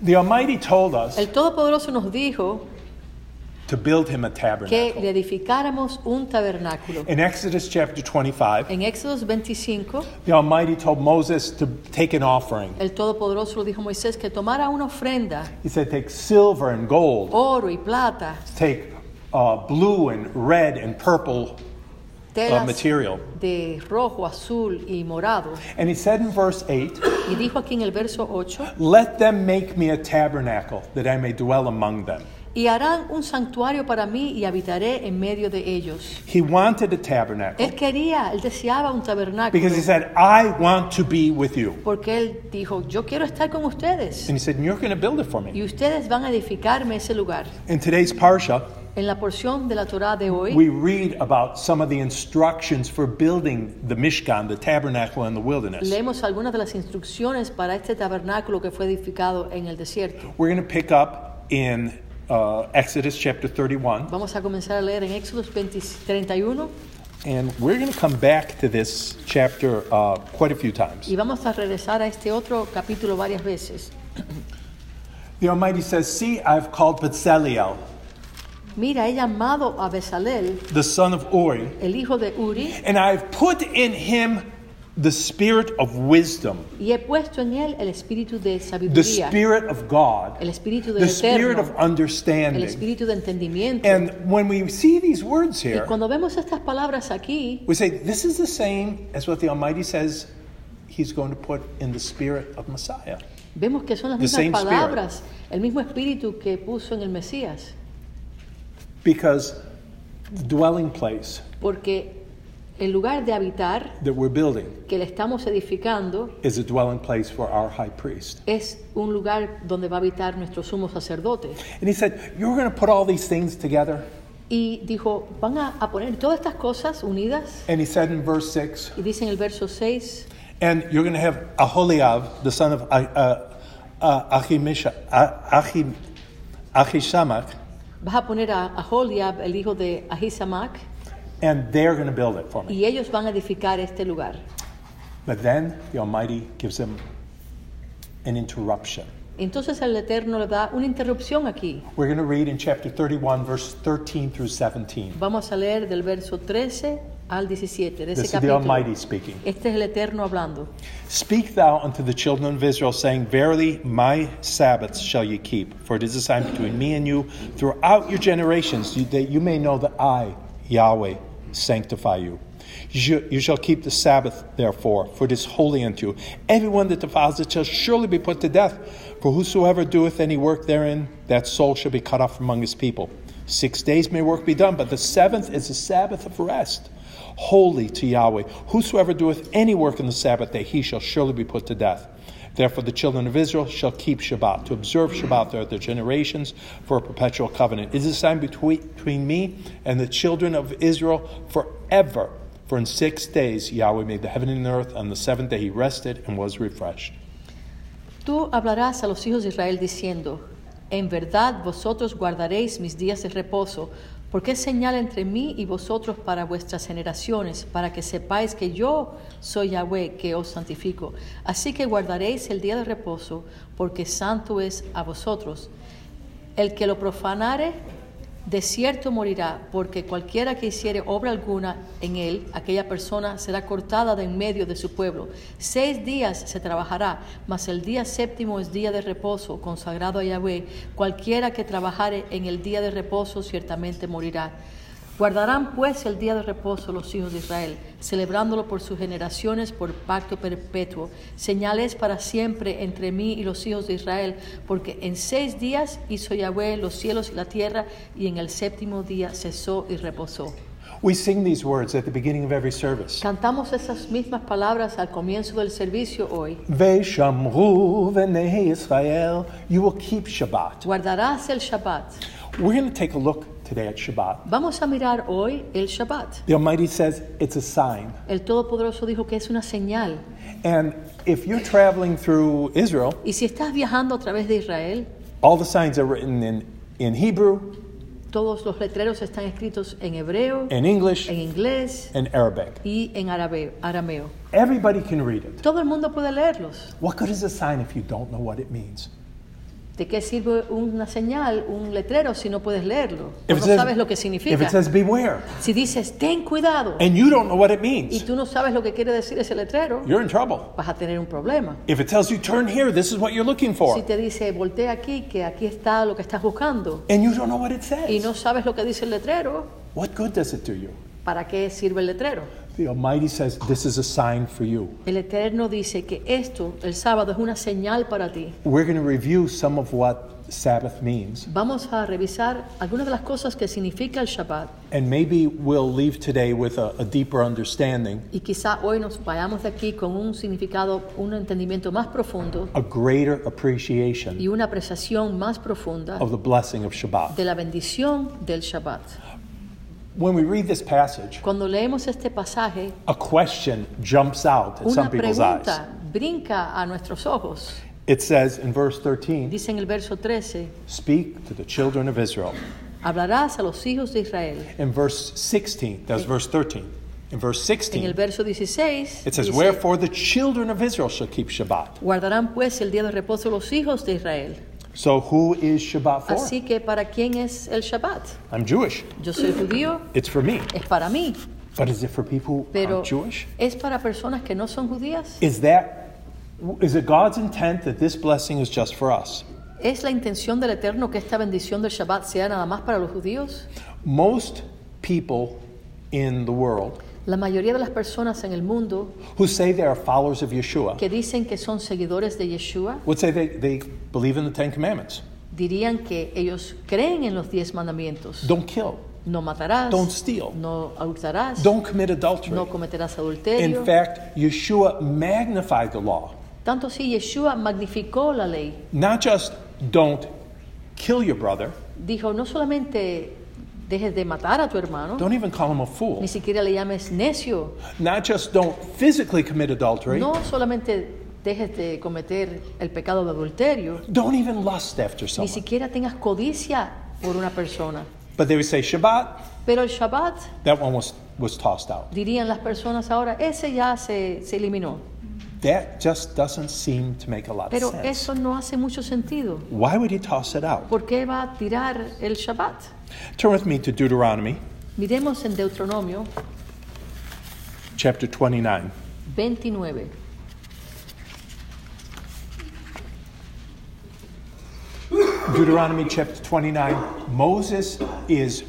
The Almighty told us El Todopoderoso nos dijo to build him a que tabernacle. le edificáramos un tabernáculo. In Exodus chapter 25, En Éxodos 25, the Almighty told Moses to take an offering. el Todopoderoso le dijo a Moisés que tomara una ofrenda, He said, Take silver and gold, oro y plata, take uh, blue and red and purple telas material. de rojo, azul y morado. And he said in verse 8, Y dijo aquí en el verso 8, Let them make me a tabernacle that I may dwell among them. y harán un santuario para mí y habitaré en medio de ellos. He wanted a tabernacle Él quería, él deseaba un tabernáculo. because he said, I want to be with you. Porque él dijo, yo quiero estar con ustedes. And he said, You're going to build it for me. Y ustedes van a edificarme ese lugar. In today's Parsha, En la porción de la Torá de hoy, we read about some of the instructions for building the Mishkan, the tabernacle in the wilderness. leemos algunas de las instrucciones para este tabernáculo que fue edificado en el desierto. We're going to pick up in uh, Exodus chapter 31, Vamos a comenzar a leer en Éxodos 20 31 and we're going to come back to this chapter uh, quite a few times. y vamos a regresar a este otro capítulo varias veces. The Almighty says, See, I've called Bezalel, Mira, he llamado a Besalel, the son of Uri, el hijo de Uri, and I've put in him the spirit of wisdom, y he puesto en él el espíritu de the sabiduría, spirit of God, el espíritu del the spirit of eterno, el understanding. espíritu de entendimiento. And when we see these words Y here, cuando vemos estas palabras aquí, we say, This is the same as what the Almighty says He's going to put in the spirit of Messiah. vemos que son las The mismas spirit. palabras, el mismo espíritu que puso en el Mesías. Because the dwelling place Porque el lugar de habitar that we're building que le estamos edificando is a dwelling place for our high priest. es un lugar donde va a habitar nuestro sumo sacerdote. And he said, You're going to put all these things together. Y dijo, van a, a poner todas estas cosas unidas. And he said in verse 6, Y dice en el verso 6, And you're going to have Aholiab, the son of uh, uh, uh, Ahimisha, uh, Ahim, Ahishamach, vas a poner a, a Joliab, el hijo de Ahisamac, and they're going to build it for me. y ellos van a edificar este lugar. But then the Almighty gives them an interruption. Entonces el Eterno le da una interrupción aquí. We're going to read in chapter 31, verse 13 through 17. Vamos a leer del verso 13 al 17 de ese This is the. Almighty speaking. Este es el Eterno hablando. Speak thou unto the children of Israel, saying, Verily, my Sabbaths shall ye keep, for it is a sign between me and you throughout your generations, that you may know that I, Yahweh, sanctify you. You shall, you shall keep the Sabbath, therefore, for it is holy unto you. Everyone that defiles it shall surely be put to death. For whosoever doeth any work therein, that soul shall be cut off from among his people. Six days may work be done, but the seventh is a Sabbath of rest, holy to Yahweh. Whosoever doeth any work in the Sabbath day, he shall surely be put to death. Therefore, the children of Israel shall keep Shabbat, to observe Shabbat throughout their generations for a perpetual covenant. It is a sign between, between me and the children of Israel forever. For in six days Yahweh made the heaven and the earth, and on the seventh day he rested and was refreshed. Tú hablarás a los hijos de Israel diciendo, en verdad vosotros guardaréis mis días de reposo, porque es señal entre mí y vosotros para vuestras generaciones, para que sepáis que yo soy Yahweh que os santifico. Así que guardaréis el día de reposo, porque santo es a vosotros. El que lo profanare, de cierto morirá, porque cualquiera que hiciere obra alguna en él, aquella persona será cortada de en medio de su pueblo. Seis días se trabajará, mas el día séptimo es día de reposo, consagrado a Yahweh. Cualquiera que trabajare en el día de reposo ciertamente morirá. Guardarán pues el día de reposo los hijos de Israel, celebrándolo por sus generaciones por pacto perpetuo. Señales para siempre entre mí y los hijos de Israel, porque en seis días hizo Yahweh los cielos y la tierra, y en el séptimo día cesó y reposó. We sing these words at the beginning of every service. Cantamos esas mismas palabras al comienzo del servicio hoy. Veshamru v'nei Israel, you will keep Shabbat. Guardarás el Shabbat. We're going to take a look today at Shabbat. Vamos a mirar hoy el Shabbat. The Almighty says it's a sign. El Todopoderoso dijo que es una señal. And if you're traveling through Israel, Y si estás viajando a través de Israel, all the signs are written in, in Hebrew, Todos los letreros están escritos en hebreo, in English, en inglés and Arabic. y en arabe- arameo. Everybody can read it. Todo el mundo puede leerlos. What good is a sign if you don't know what it means? ¿De qué sirve una señal, un letrero, si no puedes leerlo? O If no says- sabes lo que If significa. it says beware Si dices, ten cuidado, and you don't know what it y means, tú no sabes lo que quiere decir ese letrero, you're in trouble. vas a tener un problema. If it tells you turn here, this is what you're looking for, Si te dice, voltea aquí, que aquí está lo que estás buscando, and you don't know what it y says, no sabes lo que dice el letrero, what good does it do you? ¿para qué sirve el letrero? The Almighty says, This is a sign for you. El Eterno dice que esto, el sábado, es una señal para ti. We're going to review some of what Sabbath means, Vamos a revisar algunas de las cosas que significa el Shabbat and maybe we'll leave today with a, a deeper understanding, y quizá hoy nos vayamos de aquí con un significado, un entendimiento más profundo a greater appreciation y una apreciación más profunda of the blessing of Shabbat. de la bendición del Shabbat. When we read this passage, Cuando leemos este pasaje, a question jumps out in some people's eyes. brinca a nuestros ojos. It says in verse 13, Dice en el verso 13, Speak to the children of Israel. hablarás a los hijos de Israel. In verse 16, that's eh, verse 13. In verse 16, En el 16, verso 16, it says, dice, Wherefore the children of Israel shall keep Shabbat. guardarán pues el día de reposo los hijos de Israel. So who is Shabbat for? Así que ¿para quién es el Shabbat? I'm Jewish. Yo soy judío, It's for me. es para mí, But is it for people who aren't Jewish? ¿es para personas que no son judías? Is that is it God's intent that this blessing is just for us? ¿Es la intención del Eterno que esta bendición del Shabbat sea nada más para los judíos? Most people in the world La mayoría de las personas en el mundo who say they are followers of Yeshua que dicen que son seguidores de Yeshua would say they, they believe in the Ten Commandments. dirían que ellos creen en los diez mandamientos. Don't kill. No matarás, Don't steal. no hurtarás, Don't commit adultery. no cometerás In adulterio. fact, Yeshua magnified the law. Tanto si Yeshua magnificó la ley, Not just don't kill your brother, dijo no solamente dejes de matar a tu hermano, don't even call him a fool. ni siquiera le llames necio, Not just don't physically commit adultery, no solamente dejes de cometer el pecado de adulterio, don't even lust after ni someone. siquiera tengas codicia por una persona. But they would say Shabbat, Pero el Shabbat, that one was, was tossed out. dirían las personas ahora, ese ya se, se eliminó. That just doesn't seem to make a lot of Pero sense. eso no hace mucho sentido. Why would he toss it out? ¿Por qué va a tirar el Shabbat? Turn with me to Deuteronomy Miremos en Deuteronomio chapter 29. 29. Deuteronomy chapter 29. Moses is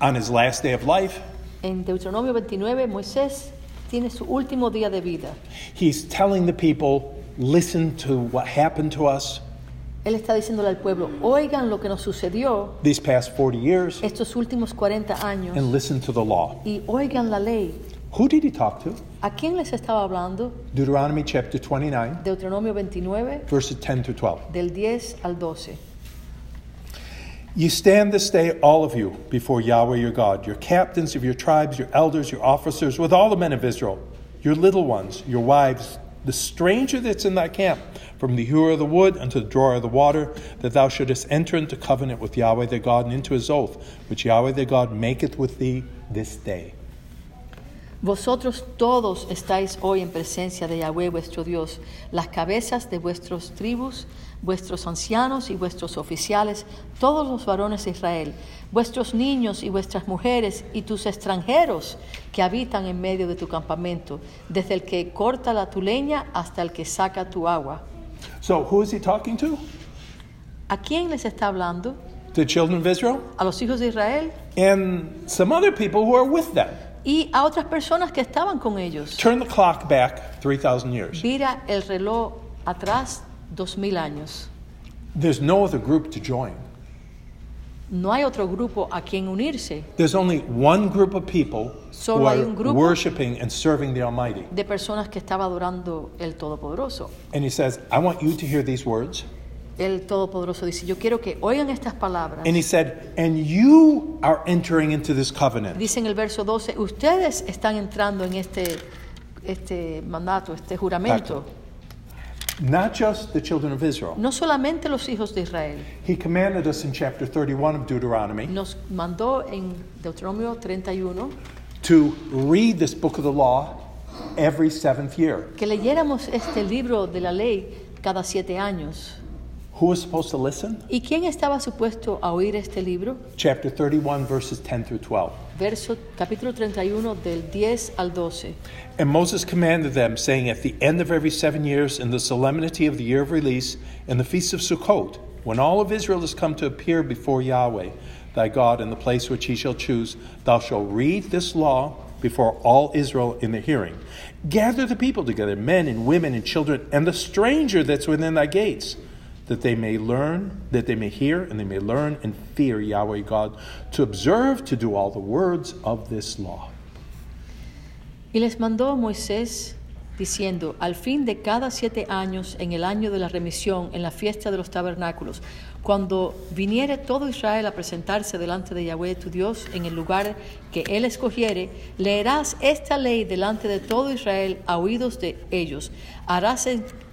on his last day of life. En Deuteronomio 29, Moisés tiene su último día de vida. He's telling the people, listen to what happened to us Él está diciéndole al pueblo, oigan lo que nos sucedió these past 40 years estos últimos 40 años and listen to the law. y oigan la ley. Who did he talk to? ¿A quién les estaba hablando? Deuteronomy chapter 29, Deuteronomio 29, verses 10 through 12. del 10 al 12. You stand this day, all of you, before Yahweh your God, your captains of your tribes, your elders, your officers, with all the men of Israel, your little ones, your wives, the stranger that's in thy camp, from the hewer of the wood unto the drawer of the water, that thou shouldest enter into covenant with Yahweh thy God and into his oath, which Yahweh thy God maketh with thee this day. Vosotros todos estáis hoy en presencia de Yahweh vuestro Dios, las cabezas de vuestros tribus, vuestros ancianos y vuestros oficiales, todos los varones de Israel, vuestros niños y vuestras mujeres y tus extranjeros que habitan en medio de tu campamento, desde el que corta la tu leña hasta el que saca tu agua. So, who is he talking to? ¿A quién les está hablando? The children of Israel A los hijos de Israel and some other people who are with them. y a otras personas que estaban con ellos. Turn the clock back 3,000 years. Vira el reloj atrás dos mil años. There's no other group to join. No hay otro grupo a quien unirse There's only one group of people who Solo hay are un grupo. worshiping and serving the Almighty. de personas que estaba adorando el Todopoderoso. And he says, I want you to hear these words. El Todopoderoso dice, yo quiero que oigan estas palabras. And he said, And you are entering into this covenant. Dice en el verso 12, ustedes están entrando en este, este mandato, este juramento. Not just the children of Israel. No solamente los hijos de Israel. He commanded us in chapter 31 of Deuteronomy Nos mandó en Deuteronomio 31 to read this book of the law every seventh year. que leyéramos este libro de la ley cada siete años. Who was supposed to listen? ¿Y quién estaba supuesto a oír este libro? Chapter 31, verses 10 through 12. Verso capítulo 31 del 10 al 12. And Moses commanded them, saying, At the end of every seven years, in the solemnity of the year of release, in the feast of Sukkot, when all of Israel is come to appear before Yahweh, thy God, in the place which he shall choose, thou shalt read this law before all Israel in the hearing. Gather the people together, men and women and children, and the stranger that's within thy gates, that they may learn, that they may hear, and they may learn and fear Yahweh God, to observe to do all the words of this law. Y les mandó Moisés diciendo, al fin de cada siete años, en el año de la remisión, en la fiesta de los tabernáculos, cuando viniere todo Israel a presentarse delante de Yahweh tu Dios en el lugar que él escogiere, leerás esta ley delante de todo Israel a oídos de ellos. Harás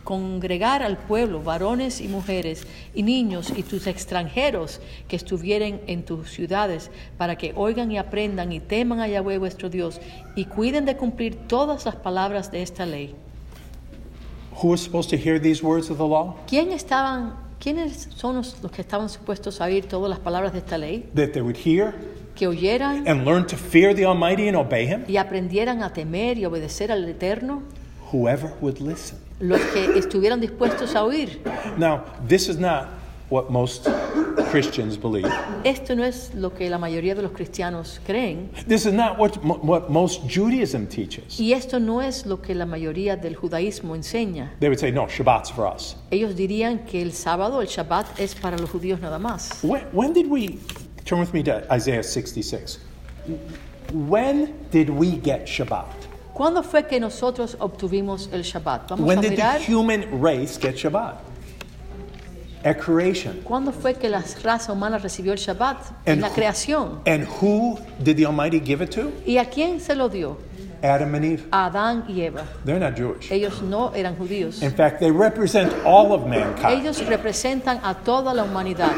congregar al pueblo, varones y mujeres, y niños y tus extranjeros que estuvieren en tus ciudades, para que oigan y aprendan y teman a Yahweh vuestro Dios, y cuiden de cumplir todas las palabras de esta ley. Who was supposed to hear these words of the law? ¿Quién estaban, ¿Quiénes son los, los que estaban supuestos a oír todas las palabras de esta ley? That they would hear Que oyeran and learn to fear the Almighty and obey Him? y aprendieran a temer y obedecer al Eterno, Whoever would listen. Los que estuvieran dispuestos a oír. Now, this is not what most Christians believe. Esto no es lo que la mayoría de los cristianos creen This is not what, what most Judaism teaches. y esto no es lo que la mayoría del judaísmo enseña. They would say, no, Shabbat's for us. Ellos dirían que el sábado, el Shabbat, es para los judíos nada más. When, when did we, turn with me to Isaiah 66. When did we get Shabbat? ¿Cuándo fue que nosotros obtuvimos el Shabbat? Vamos When a did the human race get Shabbat? At creation. ¿Cuándo fue que la raza humana recibió el Shabbat? En la who- creación. and who did the Almighty give it to? ¿Y a quién se lo dio? Adam and Eve. A Adán y Eva. They're not Jewish. Ellos no eran judíos. In fact, they represent all of mankind. Ellos representan a toda la humanidad.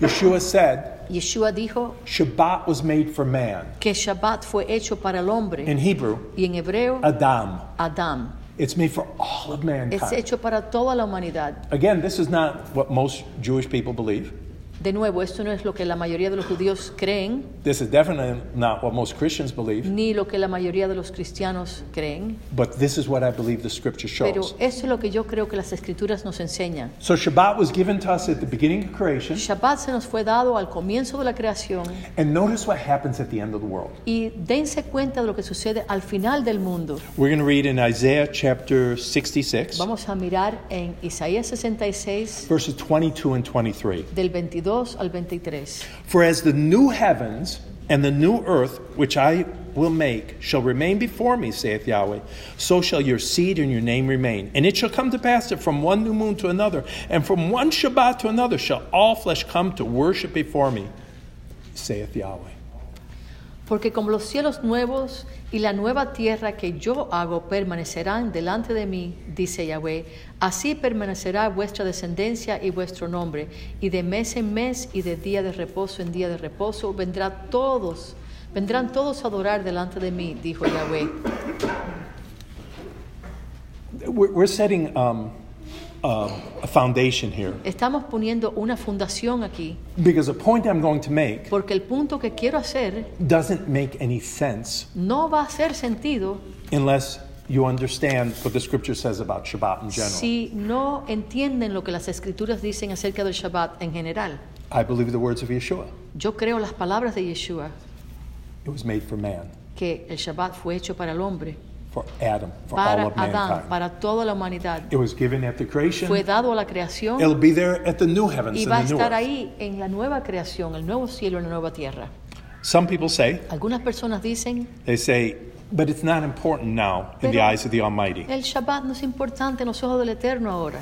Yeshua said, Yeshua dijo Shabbat was made for man. que Shabbat fue hecho para el hombre In Hebrew, y en hebreo Adam. Adán. It's made for all of Es mankind. hecho para toda la humanidad. Again, this is not what most Jewish people believe. De nuevo, esto no es lo que la mayoría de los judíos creen, This is definitely not what most Christians believe. ni lo que la mayoría de los cristianos creen, But this is what I believe the scripture pero shows. eso es lo que yo creo que las escrituras nos enseñan. So Shabbat was given to us at the beginning of creation. Shabbat se nos fue dado al comienzo de la creación And notice what happens at the end of the world. y dense cuenta de lo que sucede al final del mundo. We're going to read in Isaiah chapter 66, Vamos a mirar en Isaías 66 verses 22 and 23. del 22 al 23. For as the new heavens and the new earth which I will make shall remain before me, saith Yahweh, so shall your seed and your name remain. And it shall come to pass that from one new moon to another, and from one Shabbat to another, shall all flesh come to worship before me, saith Yahweh. Porque como los cielos nuevos y la nueva tierra que yo hago permanecerán delante de mí, dice Yahweh, así permanecerá vuestra descendencia y vuestro nombre, y de mes en mes y de día de reposo en día de reposo vendrá todos, vendrán todos a adorar delante de mí, dijo Yahweh. We're setting um, uh, a foundation here Estamos poniendo una fundación aquí, because the point I'm going to make porque el punto que quiero hacer doesn't make any sense no va a hacer sentido unless you understand what the scripture says about Shabbat in general. si no entienden lo que las escrituras dicen acerca del Shabbat en general. I believe the words of Yeshua. Yo creo las palabras de Yeshua, It was made for man, que el Shabbat fue hecho para el hombre, for Adam, for all para of Adán, mankind. para toda la humanidad. It was given at the creation. Fue dado a la creación It'll be there at the new heavens y va a the new estar earth. ahí en la nueva creación, el nuevo cielo y la nueva tierra. Some people say, Algunas personas dicen, they say, but it's not important now in the eyes of the Almighty. el Shabbat no es importante en los ojos del Eterno ahora.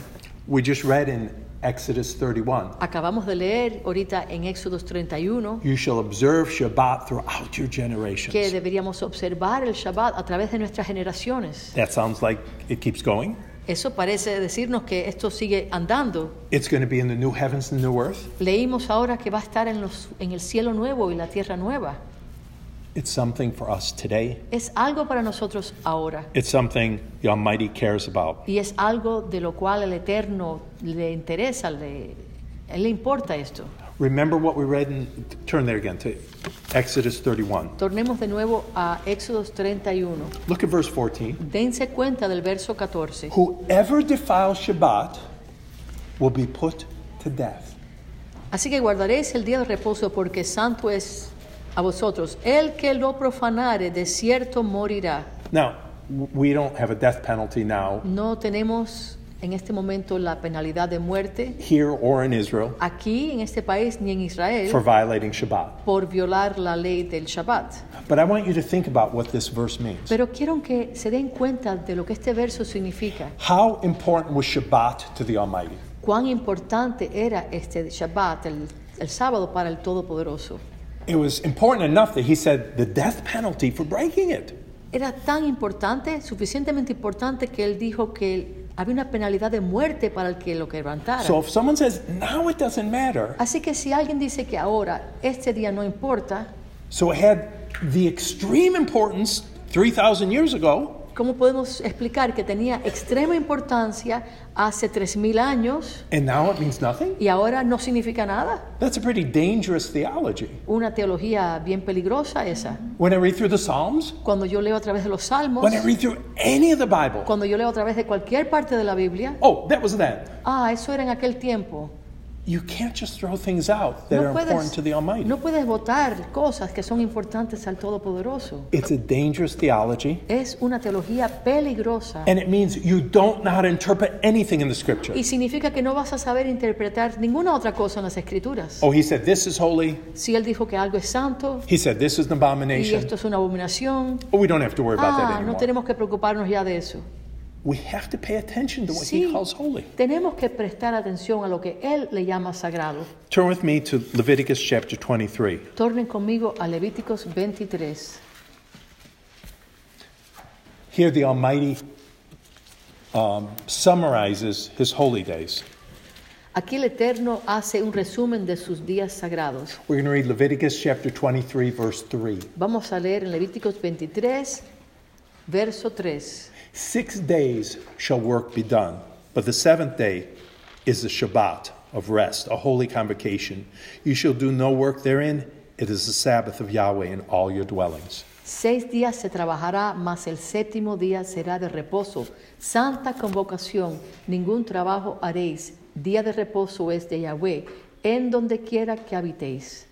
We just read in Exodus 31, Acabamos de leer ahorita en Éxodos 31 you shall observe Shabbat throughout your que generations. deberíamos observar el Shabbat a través de nuestras generaciones. That sounds like it keeps going. Eso parece decirnos que esto sigue andando. It's going to be in the new heavens and new earth. Leímos ahora que va a estar en, los, en el cielo nuevo y la tierra nueva. It's something for us today. Es algo para nosotros ahora. It's something the Almighty cares about. Y es algo de lo cual el Eterno le interesa, le, le importa esto. Remember what we read in, turn there again to Exodus 31. Tornemos de nuevo a Éxodos 31. Look at verse 14. Dense cuenta del verso 14. Whoever defiles Shabbat will be put to death. Así que guardaréis el día de reposo porque santo es a vosotros. El que lo profanare de cierto morirá. Now, we don't have a death penalty now No tenemos en este momento la penalidad de muerte here or in Israel aquí en este país ni en Israel for violating Shabbat. por violar la ley del Shabbat. But I want you to think about what this verse means. Pero quiero que se den cuenta de lo que este verso significa. How important was Shabbat to the Almighty? Cuán importante era este Shabbat, el, el sábado para el Todopoderoso. It was important enough that he said the death penalty for breaking it. Era tan importante, suficientemente importante, que él dijo que había una penalidad de muerte para el que lo quebrantara. So if someone says, now it doesn't matter, Así que si alguien dice que ahora este día no importa, so it had the extreme importance 3,000 years ago, ¿cómo podemos explicar que tenía extrema importancia hace 3.000 años and now it means nothing? y ahora no significa nada? That's a pretty dangerous theology. Una teología bien peligrosa esa. When I read through the Psalms, Cuando yo leo a través de los salmos, when I read through any of the Bible, cuando yo leo a través de cualquier parte de la Biblia, oh, that was then. ah, eso era en aquel tiempo. You can't just throw things out that No are puedes, important to the Almighty. no puedes votar cosas que son importantes al Todopoderoso. It's a dangerous theology, Es una teología peligrosa and it means you don't know how to interpret anything in the Scripture. y significa que no vas a saber interpretar ninguna otra cosa en las Escrituras. Oh, he said this is holy. Si él dijo que algo es santo He said this is an abomination. y esto es una abominación, Oh, we don't have to worry about that ah, no anymore. tenemos que preocuparnos ya de eso. We have to pay attention to what he calls holy. tenemos que prestar atención a lo que él le llama sagrado. Turn with me to Leviticus chapter 23. Tornen conmigo a Levíticos 23. Here, the Almighty um, summarizes his holy days. Aquí el Eterno hace un resumen de sus días sagrados. We're going to read Leviticus chapter 23, verse 3. Vamos a leer en Levíticos 23, verso 3. Six days shall work be done, but the seventh day is the Shabbat of rest, a holy convocation. You shall do no work therein. It is the Sabbath of Yahweh in all your dwellings. Seis días se trabajará, mas el séptimo día será de reposo. Santa convocación, ningún trabajo haréis. Día de reposo es de Yahweh, en donde quiera que habitéis.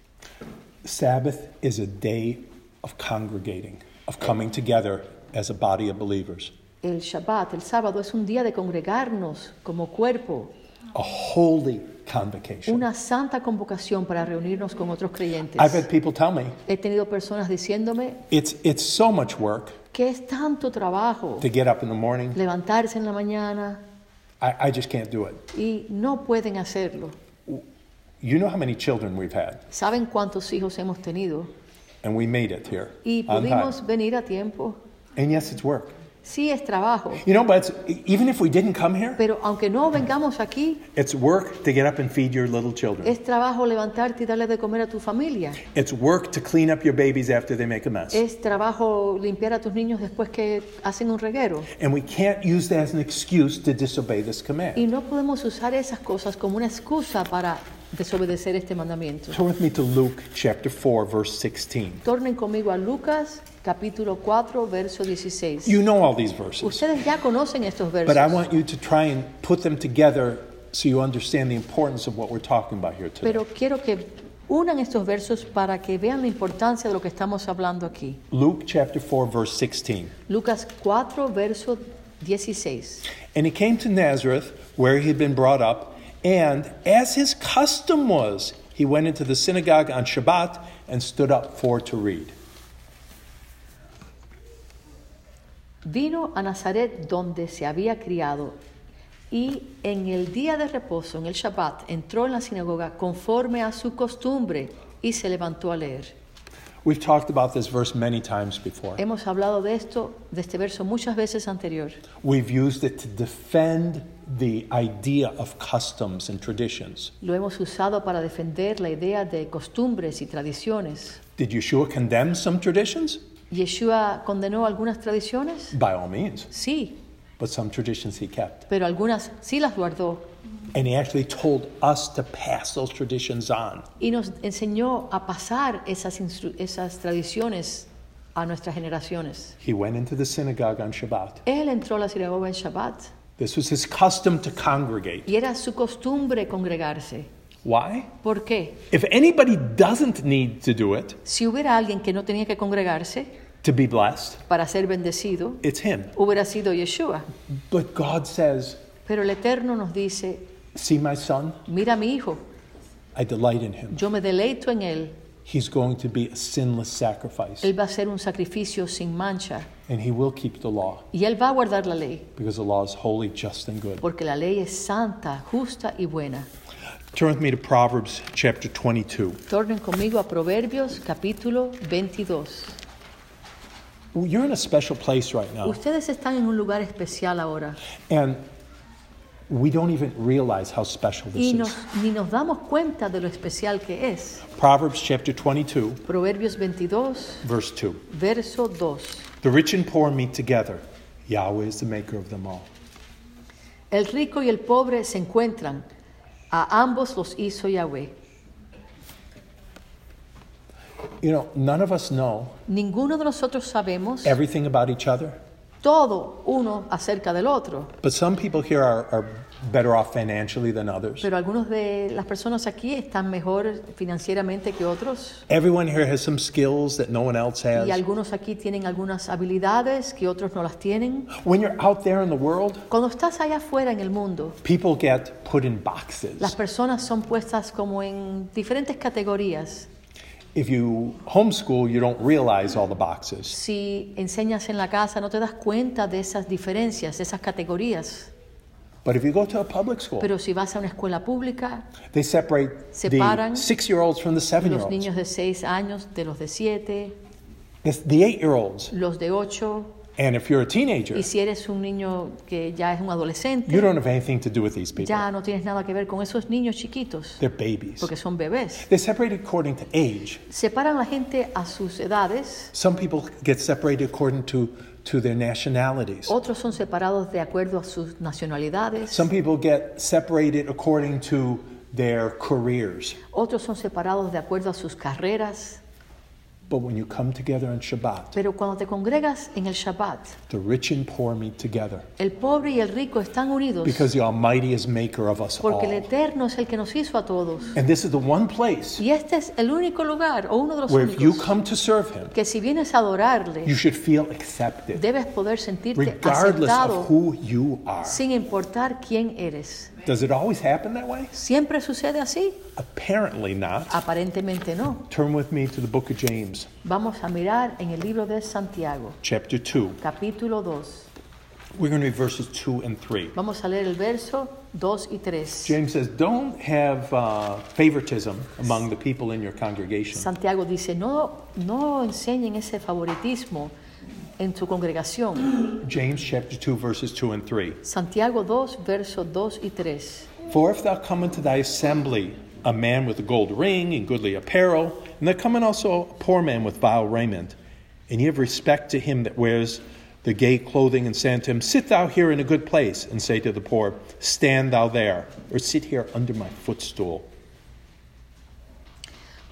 Sabbath is a day of congregating, of coming together as a body of believers, El Shabbat, el sábado, es un día de congregarnos como cuerpo, a holy convocation. una santa convocación para reunirnos con otros creyentes. I've had people tell me He tenido personas diciéndome it's, it's so much work que es tanto trabajo to get up in the morning. levantarse en la mañana I, I just can't do it. y no pueden hacerlo. You know how many children we've had, ¿Saben cuántos hijos hemos tenido? and we made it here Y pudimos venir a tiempo. And yes, it's work. Sí, es trabajo, You know, but it's, even if we didn't come here, pero aunque no vengamos aquí, it's work to get up and feed your little children. es trabajo levantarte y darle de comer a tu familia. It's work to clean up your babies after they make a mess. Es trabajo limpiar a tus niños después que hacen un reguero. And we can't use that as an excuse to disobey this command. Y no podemos usar esas cosas como una excusa para desobedecer este mandamiento. Turn with me to Luke chapter 4, verse 16. Tornen conmigo a Lucas capítulo 4, verso 16. You know all these verses, Ustedes ya conocen estos but I versos, want you to try and put them together so you understand the importance of what we're talking about here today. pero quiero que unan estos versos para que vean la importancia de lo que estamos hablando aquí. Luke chapter 4, verse 16. Lucas 4, verso 16. And he came to Nazareth, where he had been brought up, and as his custom was, he went into the synagogue on Shabbat and stood up for to read. Vino a Nazaret donde se había criado y en el día de reposo, en el Shabbat, entró en la sinagoga conforme a su costumbre y se levantó a leer. We've talked about this verse many times before. Hemos hablado de esto, de este verso muchas veces anterior. We've used it to defend the idea of customs and traditions. Lo hemos usado para defender la idea de costumbres y tradiciones. Did Yeshua condemn some traditions? ¿Yeshua condenó algunas tradiciones? By all means. Sí, But some traditions he kept. pero algunas sí las guardó. And he actually told us to pass those traditions on. Y nos enseñó a pasar esas, instru- esas tradiciones a nuestras generaciones. He went into the synagogue on Shabbat. Él entró a la sinagoga en Shabbat This was his custom to congregate. y era su costumbre congregarse. Why? ¿Por qué? If anybody doesn't need to do it Si hubiera alguien que no tenía que congregarse to be blessed, para ser bendecido, it's him. hubiera sido Yeshua. But God says, Pero el Eterno nos dice, See my son? mira a mi hijo, I delight in him. yo me deleito en él. He's going to be a sinless sacrifice. Él va a ser un sacrificio sin mancha And he will keep the law y él va a guardar la ley, because the law is holy, just, and good. porque la ley es santa, justa y buena. Turn with me to Proverbs chapter 22. Tornen conmigo a Proverbios capítulo 22. You're in a special place right now. Ustedes están en un lugar especial ahora And we don't even realize how special this y nos, is. ni nos damos cuenta de lo especial que es. Proverbs chapter 22, Proverbios 22, verse 2. verso 2. The rich and poor meet together. Yahweh is the maker of them all. El rico y el pobre se encuentran, a ambos los hizo Yahweh. You know, none of us know Ninguno de nosotros sabemos everything about each other, todo uno acerca del otro, but some people here are, are better off financially than others. pero algunos de las personas aquí están mejor financieramente que otros Everyone here has some skills that no one else has. y algunos aquí tienen algunas habilidades que otros no las tienen. When you're out there in the world, Cuando estás allá afuera en el mundo, people get put in boxes. las personas son puestas como en diferentes categorías. If you homeschool, you don't realize all the boxes. Si enseñas en la casa no te das cuenta de esas diferencias, de esas categorías. But if you go to a public school, Pero si vas a una escuela pública, they separate the six year olds from the seven-year-olds. los niños de 6 años de los de 7, the eight year olds. los de 8, And if you're a teenager, y si eres un niño que ya es un adolescente, you don't have anything to do with these people. ya no tienes nada que ver con esos niños chiquitos, They're babies. porque son bebés. They separate according to age. Separan la gente a sus edades, Some people get separated according to, to their nationalities. otros son separados de acuerdo a sus nacionalidades, Some people get separated according to their careers. otros son separados de acuerdo a sus carreras. But when you come together on Shabbat, Pero cuando te congregas en el Shabbat, the rich and poor meet together el pobre y el rico están unidos because the Almighty is maker of us porque el all. Eterno es el que nos hizo a todos. And this is the one place Y este es el único lugar o uno de los where if you únicos come to serve Him, que si vienes a adorarle, you should feel accepted, debes poder sentirte regardless aceptado who you are. sin importar quién eres. Does it always happen that way? ¿Siempre sucede así? Apparently not. Aparentemente no. Turn with me to the book of James, Vamos a mirar en el libro de Santiago, chapter 2. capítulo 2. We're going to read verses 2 and 3. Vamos a leer el verso 2 y 3. James says, Don't have uh, favoritism among the people in your congregation. Santiago dice, no, no enseñen ese favoritismo en tu congregación. James chapter 2, verses 2 and 3. Santiago 2, versos 2 y 3. For if thou come into thy assembly a man with a gold ring and goodly apparel, and there come in also a poor man with vile raiment, and ye have respect to him that wears the gay clothing, and say unto him, Sit thou here in a good place, and say to the poor, Stand thou there, or sit here under my footstool.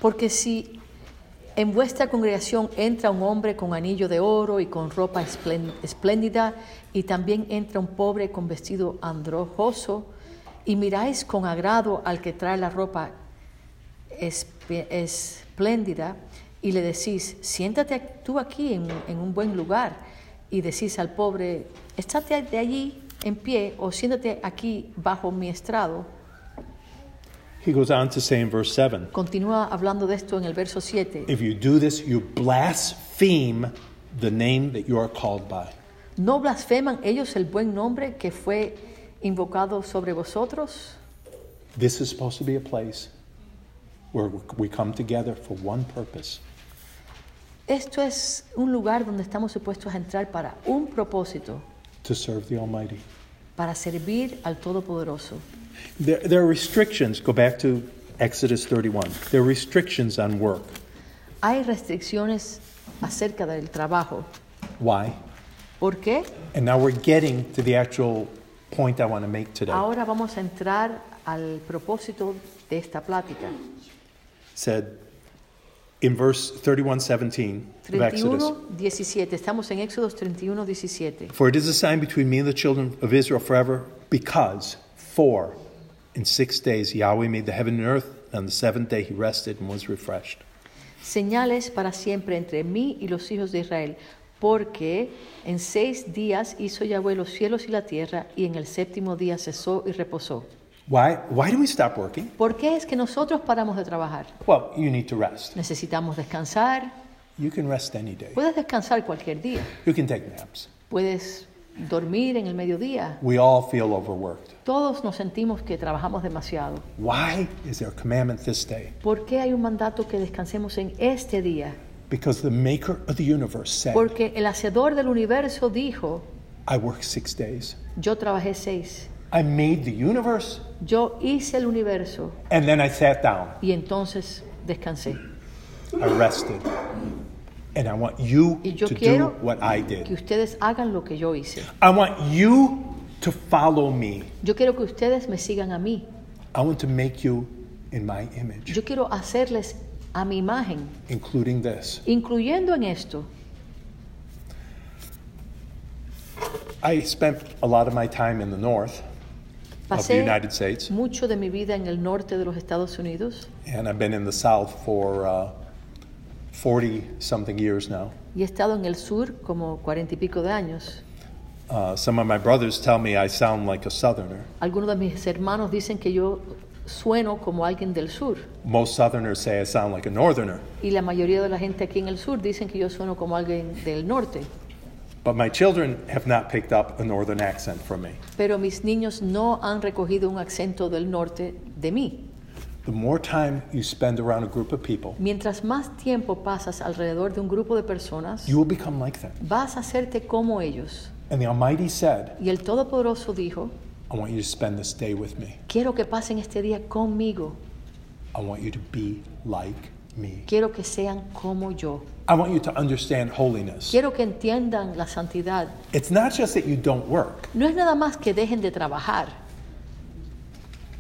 Porque si en vuestra congregación entra un hombre con anillo de oro y con ropa esplén- espléndida, y también entra un pobre con vestido androjoso, y miráis con agrado al que trae la ropa espléndida, y le decís, siéntate tú aquí en, en un buen lugar, y decís al pobre, estate de allí en pie, o siéntate aquí bajo mi estrado, He goes on to say in verse 7 Continúa hablando de esto en el verso 7. If you do this, you blaspheme the name that you are called by. ¿No blasfeman ellos el buen nombre que fue invocado sobre vosotros? This is supposed to be a place where we come together for one purpose Esto es un lugar donde estamos supuestos a entrar para un propósito, to serve the Almighty. para servir al Todopoderoso. There, there are restrictions. Go back to Exodus 31. There are restrictions on work. Hay restricciones acerca del trabajo. Why? ¿Por qué? And now we're getting to the actual point I want to make today. Ahora vamos a entrar al propósito de esta plática. said in verse 31:17 of Exodus, 31, 17. Estamos en Éxodos 31, 17. For it is a sign between me and the children of Israel forever, because for in six days Yahweh made the heaven and earth, and on the seventh day he rested and was refreshed. Señales para siempre entre mí y los hijos de Israel, porque en seis días hizo Yahweh los cielos y la tierra, y en el séptimo día cesó y reposó. Why, why do we stop working? ¿Por qué es que nosotros paramos de trabajar? Well, you need to rest. Necesitamos descansar. You can rest any day. Puedes descansar cualquier día. You can take naps. Puedes dormir en el mediodía. We all feel overworked. Todos nos sentimos que trabajamos demasiado. Why is there a commandment this day? ¿Por qué hay un mandato que descansemos en este día? Because the maker of the universe said, Porque el hacedor del universo dijo, I work six days. yo trabajé seis. I made the universe, Yo hice el universo and then I sat down. y entonces descansé. I rested. And I want you Y yo to do quiero what I que did. ustedes hagan lo que yo hice. I want you to follow me. Yo quiero que ustedes me sigan a mí. I want to make you in my image, Yo quiero hacerles a mi imagen, including this. incluyendo en esto. I spent a lot of my time in the north of the Pasé United States, mucho de mi vida en el norte de los Estados Unidos and I've been in the south for uh, 40 something years now. y he estado en el sur como cuarenta y pico de años. Uh, some of my brothers tell me I sound like a southerner. Algunos de mis hermanos dicen que yo sueno como alguien del sur Most southerners say I sound like a northerner. y la mayoría de la gente aquí en el sur dicen que yo sueno como alguien del norte. But my children have not picked up a northern accent from me. Pero mis niños no han recogido un acento del norte de mí. The more time you spend around a group of people, Mientras más tiempo pasas alrededor de un grupo de personas, you will become like them. vas a hacerte como ellos. And the Almighty said, Y el Todopoderoso dijo, I want you to spend this day with me. quiero que pasen este día conmigo, I want you to be like me. quiero que sean como yo, I want you to understand holiness. quiero que entiendan la santidad. It's not just that you don't work. No es nada más que dejen de trabajar.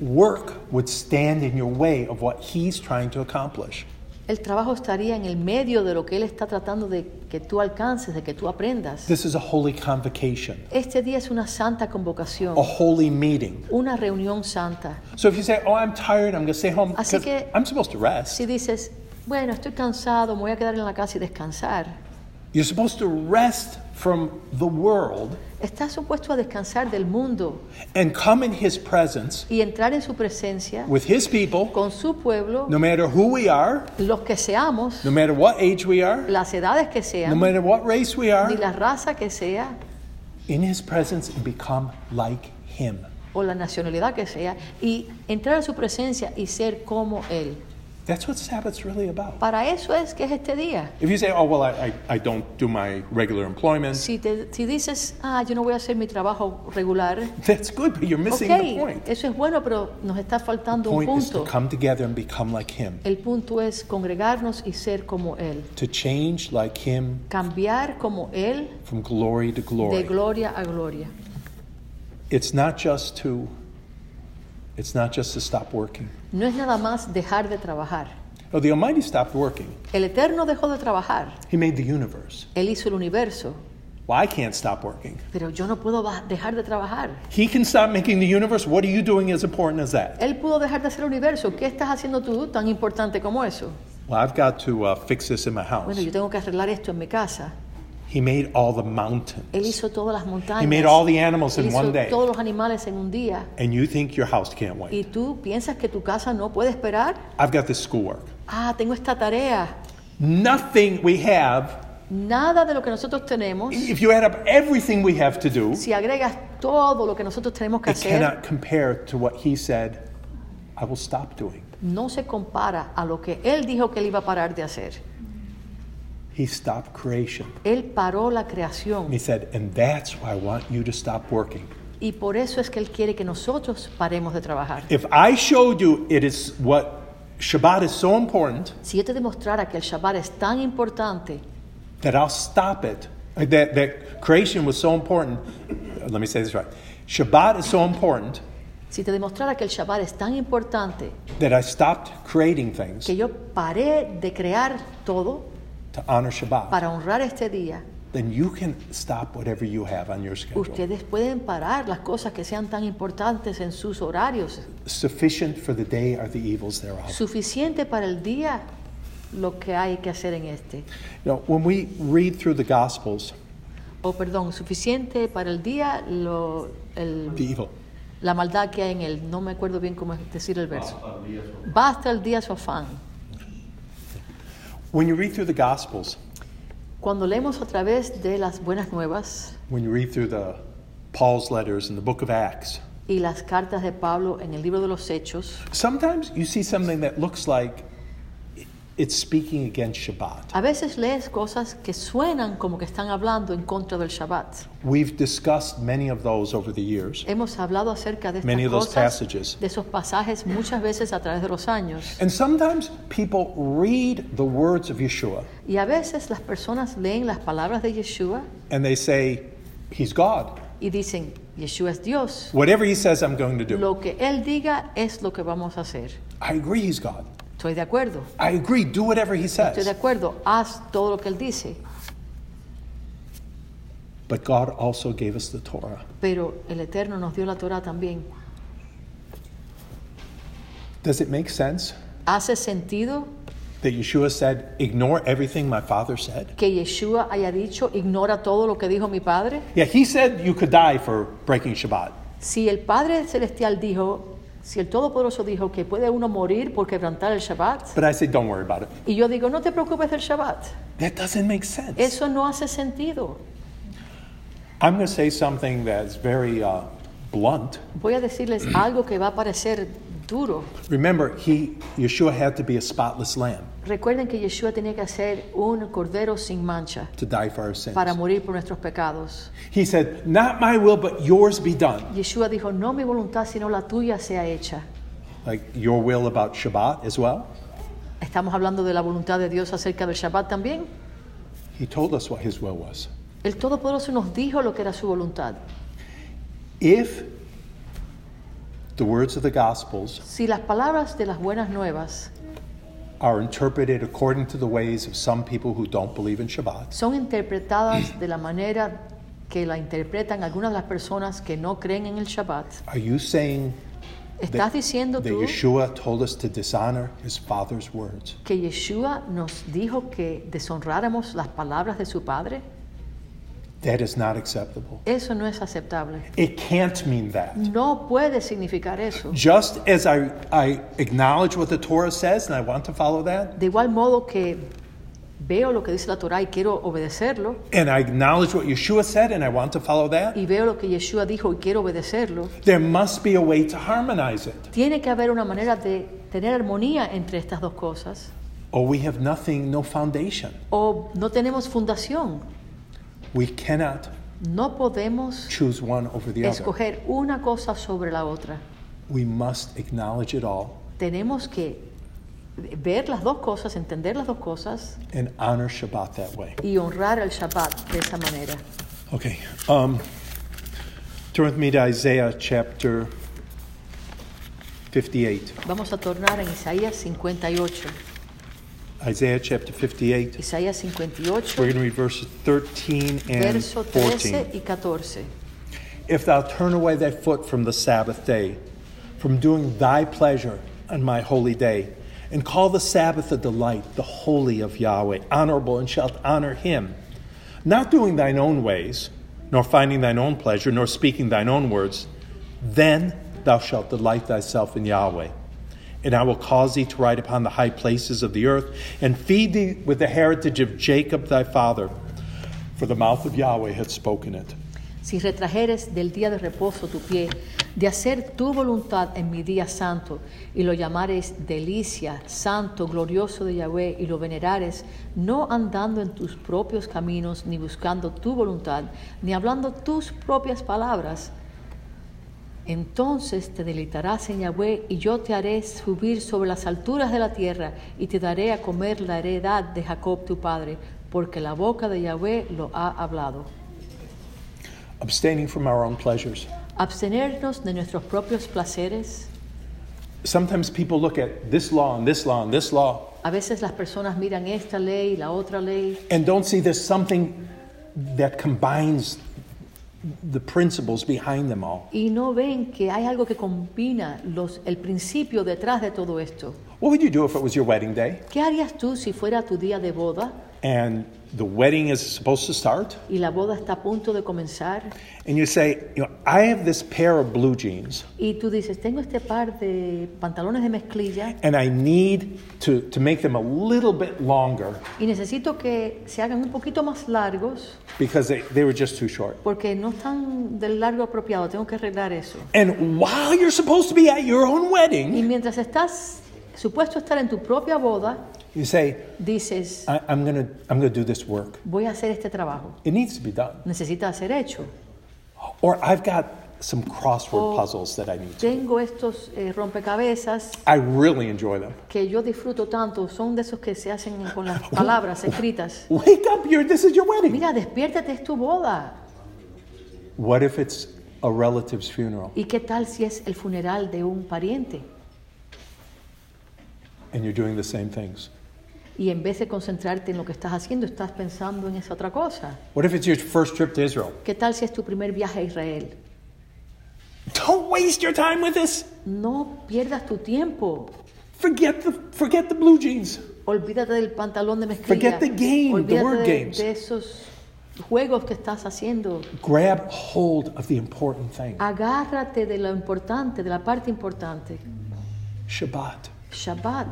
Work would stand in your way of what He's trying to accomplish. El trabajo estaría en el medio de lo que Él está tratando de que tú alcances, de que tú aprendas. This is a holy convocation, Este día es una santa convocación, a holy meeting. una reunión santa. So if you say, Oh, I'm tired, I'm going to stay home, Así que- I'm supposed to rest. Si dices, bueno, estoy cansado, me voy a quedar en la casa y descansar, You're supposed to rest from the world estás supuesto a descansar del mundo and come in His presence y entrar en su presencia with His people, con su pueblo, no matter who we are, los que seamos, no matter what age we are, las edades que no sean, matter what race we ni are, la raza que sea in His presence and become like Him. o la nacionalidad que sea, y entrar en su presencia y ser como Él. That's what Sabbath's really about. Para eso es que es este día. If you say, oh, well, I, I, I don't do my regular employment, Si, te- si dices, ah, yo no voy a hacer mi trabajo regular, that's good, but you're missing the ok, point. eso es bueno, pero nos está The faltando un point is to come together and become like Him, El punto es congregarnos y ser como Él. to change like Him Cambiar como Él from glory to glory. de gloria a gloria. It's not just to, it's not just to stop working. No es nada más dejar de trabajar. No, the Almighty stopped working. El Eterno dejó de trabajar. He made the universe. Él hizo el universo. Well, I can't stop working. Pero yo no puedo dejar de trabajar. He can stop making the universe. What are you doing as important as that? Él pudo dejar de hacer el universo. ¿Qué estás haciendo tú tan importante como eso? Well, I've got to uh, fix this in my house. Bueno, yo tengo que arreglar esto en mi casa. He made all the mountains. Él hizo todas las montañas. He made all the animals Él in hizo one day. todos los animales en un día. And you think your house can't wait. ¿Y tú piensas que tu casa no puede esperar? I've got this schoolwork. Ah, tengo esta tarea. Nothing we have, Nada de lo que nosotros tenemos, if you add up everything we have to do, si agregas todo lo que nosotros tenemos que it hacer, cannot compare to what he said, I will stop doing. no se compara a lo que Él dijo que Él iba a parar de hacer. He stopped creation. Él paró la And creación he said, and that's why I want you to stop working. y por eso es que Él quiere que nosotros paremos de trabajar. If I showed you it is what Shabbat is so important si yo te demostrara que el Shabbat es tan importante, that I'll stop it. Uh, That, that creation was so important. uh, Let me say this right. Shabbat is so important si te demostrara que el Shabbat es tan importante that I stopped creating things que yo paré de crear todo to honor Shabbat. para honrar este día, Then you can stop whatever you have on your schedule. ustedes pueden parar las cosas que sean tan importantes en sus horarios. Sufficient for the day are the evils thereof. Suficiente para el día lo que hay que hacer en este. You know, when we read through the Gospels, O perdón, suficiente para el día lo, el- the evil. la maldad que hay en él. No me acuerdo bien cómo decir el verso. Basta el día su afán. When you read through the Gospels, Cuando leemos a través de las buenas nuevas when you read through the Paul's letters in the book of Acts, y las cartas de Pablo en el libro de los Hechos, sometimes you see something that looks like it's speaking against Shabbat. a veces lees cosas que suenan como que están hablando en contra del Shabbat. We've discussed many of those over the years, Hemos hablado acerca de many estas of those passages. de esos pasajes muchas veces a través de los años. And sometimes people read the words of Yeshua Y a veces las personas leen las palabras de Yeshua and they say, He's God. y dicen, Yeshua es Dios. Whatever He says, I'm going to do. Lo que Él diga es lo que vamos a hacer. I agree He's God. Estoy de acuerdo. I agree, do whatever He Estoy de says. acuerdo. Haz todo lo que Él dice. But God also gave us the Torah. Pero el Eterno nos dio la Torah también. Does it make sense ¿Hace sentido that Yeshua said, Ignore everything my Father said? que Yeshua haya dicho, ignora todo lo que dijo mi Padre? Yeah, He said you could die for breaking Shabbat. Si el Padre Celestial dijo, si el Todopoderoso dijo que puede uno morir por quebrantar el Shabbat, But I say, Don't worry about it. y yo digo, no te preocupes del Shabbat, That doesn't make sense. eso no hace sentido. I'm going to say something that's very uh, blunt. Voy a decirles algo que va a parecer duro. Remember, he, Yeshua had to be a spotless lamb Recuerden que Yeshua tenía que ser un cordero sin mancha to die for our sins. para morir por nuestros pecados. He said, Not my will, but yours be done. Yeshua dijo, no mi voluntad, sino la tuya sea hecha. Like your will about Shabbat as well. Estamos hablando de la voluntad de Dios acerca del Shabbat también. He told us what his will was. El Todopoderoso nos dijo lo que era su voluntad. If the words of the Gospels Si las palabras de las buenas nuevas are interpreted according to the ways of some people who don't believe in Shabbat, son interpretadas de la manera que la interpretan algunas de las personas que no creen en el Shabbat, are you saying ¿estás diciendo that tú Yeshua told us to dishonor his Father's words? que Yeshua nos dijo que deshonráramos las palabras de su Padre? That is not acceptable. Eso no es aceptable. It can't mean that. No puede significar eso. Just as I, I acknowledge what the Torah says and I want to follow that, De igual modo que veo lo que dice la Torah y quiero obedecerlo, and I acknowledge what Yeshua said and I want to follow that, y veo lo que Yeshua dijo y quiero obedecerlo, there must be a way to harmonize it. tiene que haber una manera de tener armonía entre estas dos cosas. Or we have nothing, no foundation. O no tenemos fundación. We cannot No podemos choose one over the other. escoger una cosa sobre la otra. We must acknowledge it all Tenemos que ver las dos cosas, entender las dos cosas and honor Shabbat that way. y honrar el Shabbat de esa manera. Okay. Um, turn with me to Isaiah chapter 58. Vamos a tornar en Isaías 58. Isaiah chapter 58. Isaías 58, We're going to read verses 13 and verso 13 14. y 14. If thou turn away thy foot from the Sabbath day, from doing thy pleasure on my holy day, and call the Sabbath a delight, the holy of Yahweh, honorable, and shalt honor him, not doing thine own ways, nor finding thine own pleasure, nor speaking thine own words, then thou shalt delight thyself in Yahweh. And I will cause thee to ride upon the high places of the earth, and feed thee with the heritage of Jacob thy father, for the mouth of Yahweh hath spoken it. Si retrajeres del día de reposo tu pie, de hacer tu voluntad en mi día santo, y lo llamares delicia, santo, glorioso de Yahweh, y lo venerares, no andando en tus propios caminos, ni buscando tu voluntad, ni hablando tus propias palabras, Entonces te deleitarás en Yahweh y yo te haré subir sobre las alturas de la tierra y te daré a comer la heredad de Jacob tu padre, porque la boca de Yahweh lo ha hablado. Abstaining from our own pleasures. Abstenernos de nuestros propios placeres. Sometimes people look at this law and this law and this law A veces las personas miran esta ley, la otra ley, and don't see there's something that combines the principles behind them all. y no ven que hay algo que combina los, el principio detrás de todo esto. What would you do if it was your wedding day ¿Qué harías tú si fuera tu día de boda and the wedding is supposed to start y la boda está a punto de comenzar and you say, you know, I have this pair of blue jeans y tú dices, tengo este par de pantalones de mezclilla and I need to, to make them a little bit longer y necesito que se hagan un poquito más largos because they, they were just too short. porque no están del largo apropiado, tengo que arreglar eso. And while you're supposed to be at your own Y wedding, mientras estás supuesto estar en tu propia boda, you say, dices, I, I'm going to I'm gonna do this work. voy a hacer este trabajo. It needs to be done. Necesita ser hecho. Or I've got some crossword Oh. puzzles that I need to. Tengo estos eh, rompecabezas I really enjoy them. que yo disfruto tanto, son de esos que se hacen con las palabras escritas. Wake up, your, this is your wedding. Mira, despiértate, es tu boda. What if it's a relative's funeral ¿Y qué tal si es el funeral de un pariente? and you're doing the same things? Y en vez de concentrarte en lo que estás haciendo, estás pensando en esa otra cosa. What if it's your first trip to Israel? ¿Qué tal si es tu primer viaje a Israel? Don't waste your time with this. No pierdas tu tiempo. Forget the forget the blue jeans. Olvídate del pantalón de mezclilla. Forget the game, the Olvídate word de, games. de esos juegos que estás haciendo. Grab hold of the important thing. Agárrate de lo importante, de la parte importante. Shabbat. Shabbat.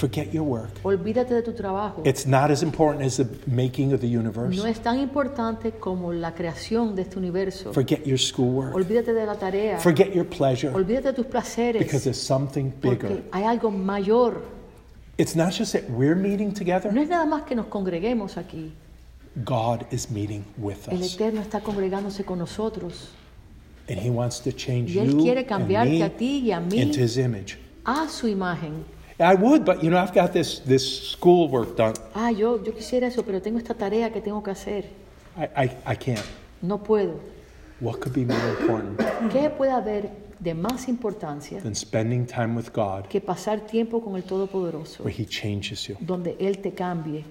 Forget your work. Olvídate de tu trabajo. It's not as important as the making of the universe. No es tan importante como la creación de este universo. Forget your schoolwork. Olvídate de la tarea. Forget your pleasure Olvídate de tus placeres. because there's something bigger. Porque hay algo mayor. It's not just that we're meeting together, No es nada más que nos congreguemos aquí. God is meeting with us. El. Eterno está congregándose con nosotros. And He wants to change Y Él you quiere and cambiarte me a ti y a mí. into His image. A su imagen. I would, but you know, I've got this, this schoolwork done. Ah, yo, yo quisiera eso, pero tengo esta tarea que tengo que hacer. I, I, I can't. No puedo. What could be more important ¿Qué puede haber de más importancia than spending time with God que pasar tiempo con el Todopoderoso, where He changes you? donde Él te cambie?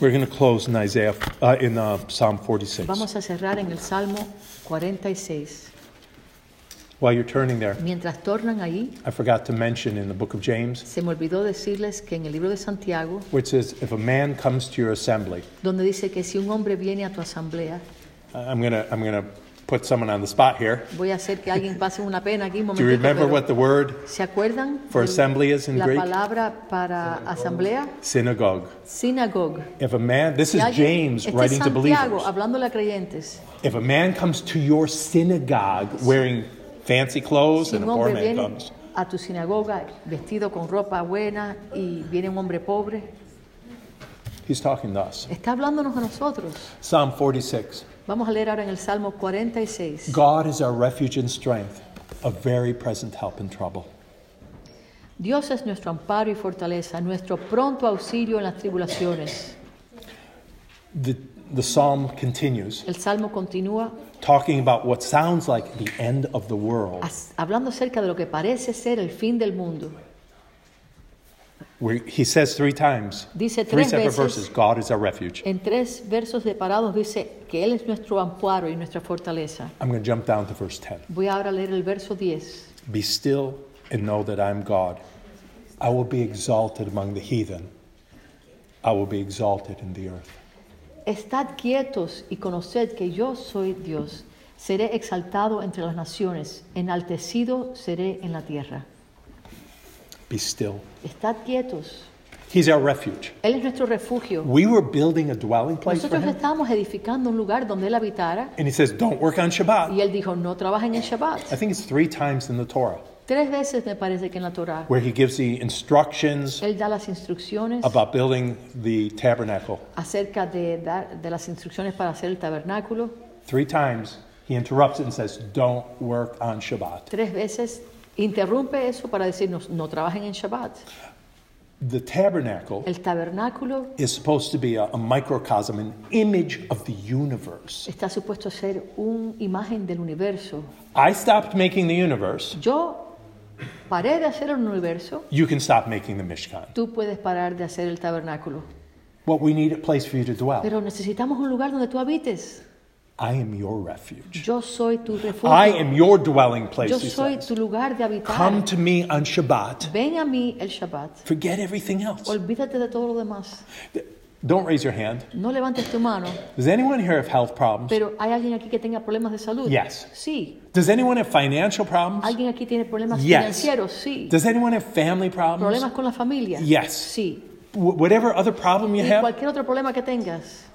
We're going to close in Isaiah, uh, in uh, Psalm 46. Vamos a cerrar en el Salmo 46. While you're turning there, Mientras tornan ahí, I forgot to mention in the book of James se me olvidó decirles que en el libro de Santiago, where it says, if a man comes to your assembly, donde dice que si un hombre viene a tu asamblea, I'm going to I'm going to put someone on the spot here. voy a hacer que alguien pase una pena aquí un Do you remember pero what the word ¿Se acuerdan? for assembly is in la Greek? palabra para asamblea, Synagogue. sinagogue. If a man, this Si is alguien- James este es writing to Santiago believers. hablándole a creyentes. If a man comes to your synagogue wearing fancy clothes Si and a poor man comes, a tu sinagoga vestido con ropa buena y viene un hombre pobre, he's talking to us. está hablándonos a nosotros. Psalm 46. Vamos a leer ahora en el Salmo 46. God is our refuge and strength, a very present help in trouble. Dios es nuestro amparo y fortaleza, nuestro pronto auxilio en las tribulaciones. The, the psalm continues, El Salmo continúa talking about what sounds like the end of the world, hablando acerca de lo que parece ser el fin del mundo. where he says three times, Dice three separate veces- verses, God is our refuge. En tres versos separados dice que Él es nuestro amparo y nuestra fortaleza. I'm going to jump down to verse 10. Voy ahora a leer el verso 10. Be still and know that I'm God. I will be exalted among the heathen. I will be exalted in the earth. Estad quietos y conoced que yo soy Dios. Seré exaltado entre las naciones, enaltecido seré en la tierra. Be still. Estad quietos. He's our refuge. Él es nuestro refugio. We were building a dwelling place for Nosotros him. estábamos edificando un lugar donde Él habitara And he says, Don't work on Shabbat. y Él dijo, no trabajen en Shabbat. I think it's three times in the Torah Tres veces me parece que en la Torah where he gives the instructions Él da las instrucciones about building the tabernacle. acerca de, dar- de las instrucciones para hacer el tabernáculo. Three times He interrupts it and says, Don't work on Shabbat. Tres veces interrumpe eso para decirnos, no trabajen en Shabbat. The tabernacle El tabernáculo is supposed to be a, a microcosm, an image of the universe. está supuesto a ser una imagen del universo. I stopped making the universe. Yo paré de hacer el universo, You can stop making the Mishkan. tú puedes parar de hacer el tabernáculo. What we need a place for you to dwell. Pero necesitamos un lugar donde tú habites. I am your refuge. Yo soy tu refugio. I am your dwelling place. Yo soy tu lugar de habitar. Come to me on Shabbat. Ven a mí el Shabbat. Forget everything else. Olvídate de todo lo demás. Don't raise your hand. No levantes tu mano. Does anyone here have health problems? Pero ¿hay alguien aquí que tenga problemas de salud? Yes. Sí. Does anyone have financial problems? ¿Alguien aquí tiene problemas Yes. financieros? Sí. Does anyone have family problems? ¿Problemas con la familia? Yes. Sí. Wh- Whatever other problem you Y have, cualquier otro problema que tengas,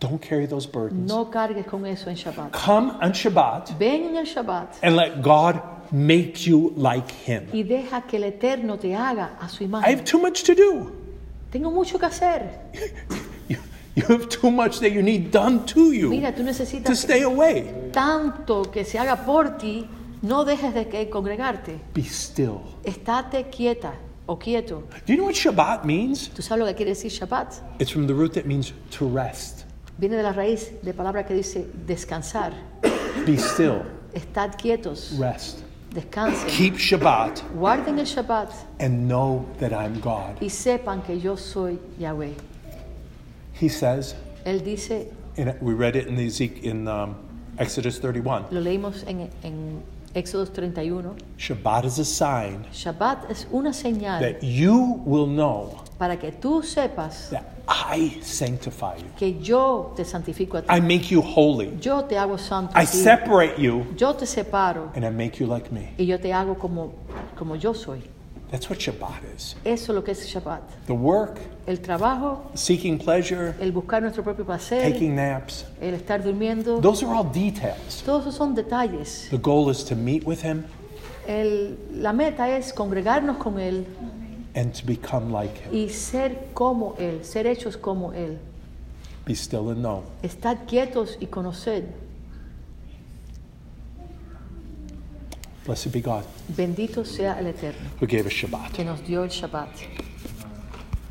don't carry those burdens. no cargues con eso en Shabbat. Come on Shabbat Ven en el Shabbat and let God make you like Him. y deja que el Eterno te haga a su imagen. I have too much to do. Tengo mucho que hacer. You, you have too much that you need done to you Mira, tú to necesitas stay away. tanto que se haga por ti, no dejes de que congregarte. Be still. Estate quieta o quieto. Do you know what Shabbat means? ¿Tú sabes lo que quiere decir Shabbat? It's from the root that means to rest. Viene de la raíz de palabra que dice descansar. Be still. Estad quietos, Rest. Descansen. Keep Shabbat Guarden el Shabbat and know that I'm God. y sepan que yo soy Yahweh. He says, Él dice, and we read it in, the in um, Exodus 31 lo leímos en, en Éxodo 31, Shabbat is a sign Shabbat es una señal that you will know para que tú sepas that I sanctify you. que yo te santifico a ti. I make you holy. Yo te hago santo I separate you Yo te separo and I make you like me. y yo te hago como, como yo soy. That's what Shabbat is. Eso es lo que es Shabbat. The work, El trabajo, seeking pleasure, el buscar nuestro propio placer, taking naps, el estar durmiendo, those are all details. todos esos son detalles. The goal is to meet with Him El- la meta es congregarnos con Él and to become like Him. y ser como Él, ser hechos como Él. Be still and know. Quietos y. Blessed be God Bendito sea el Eterno who gave us Shabbat. que nos dio el Shabbat.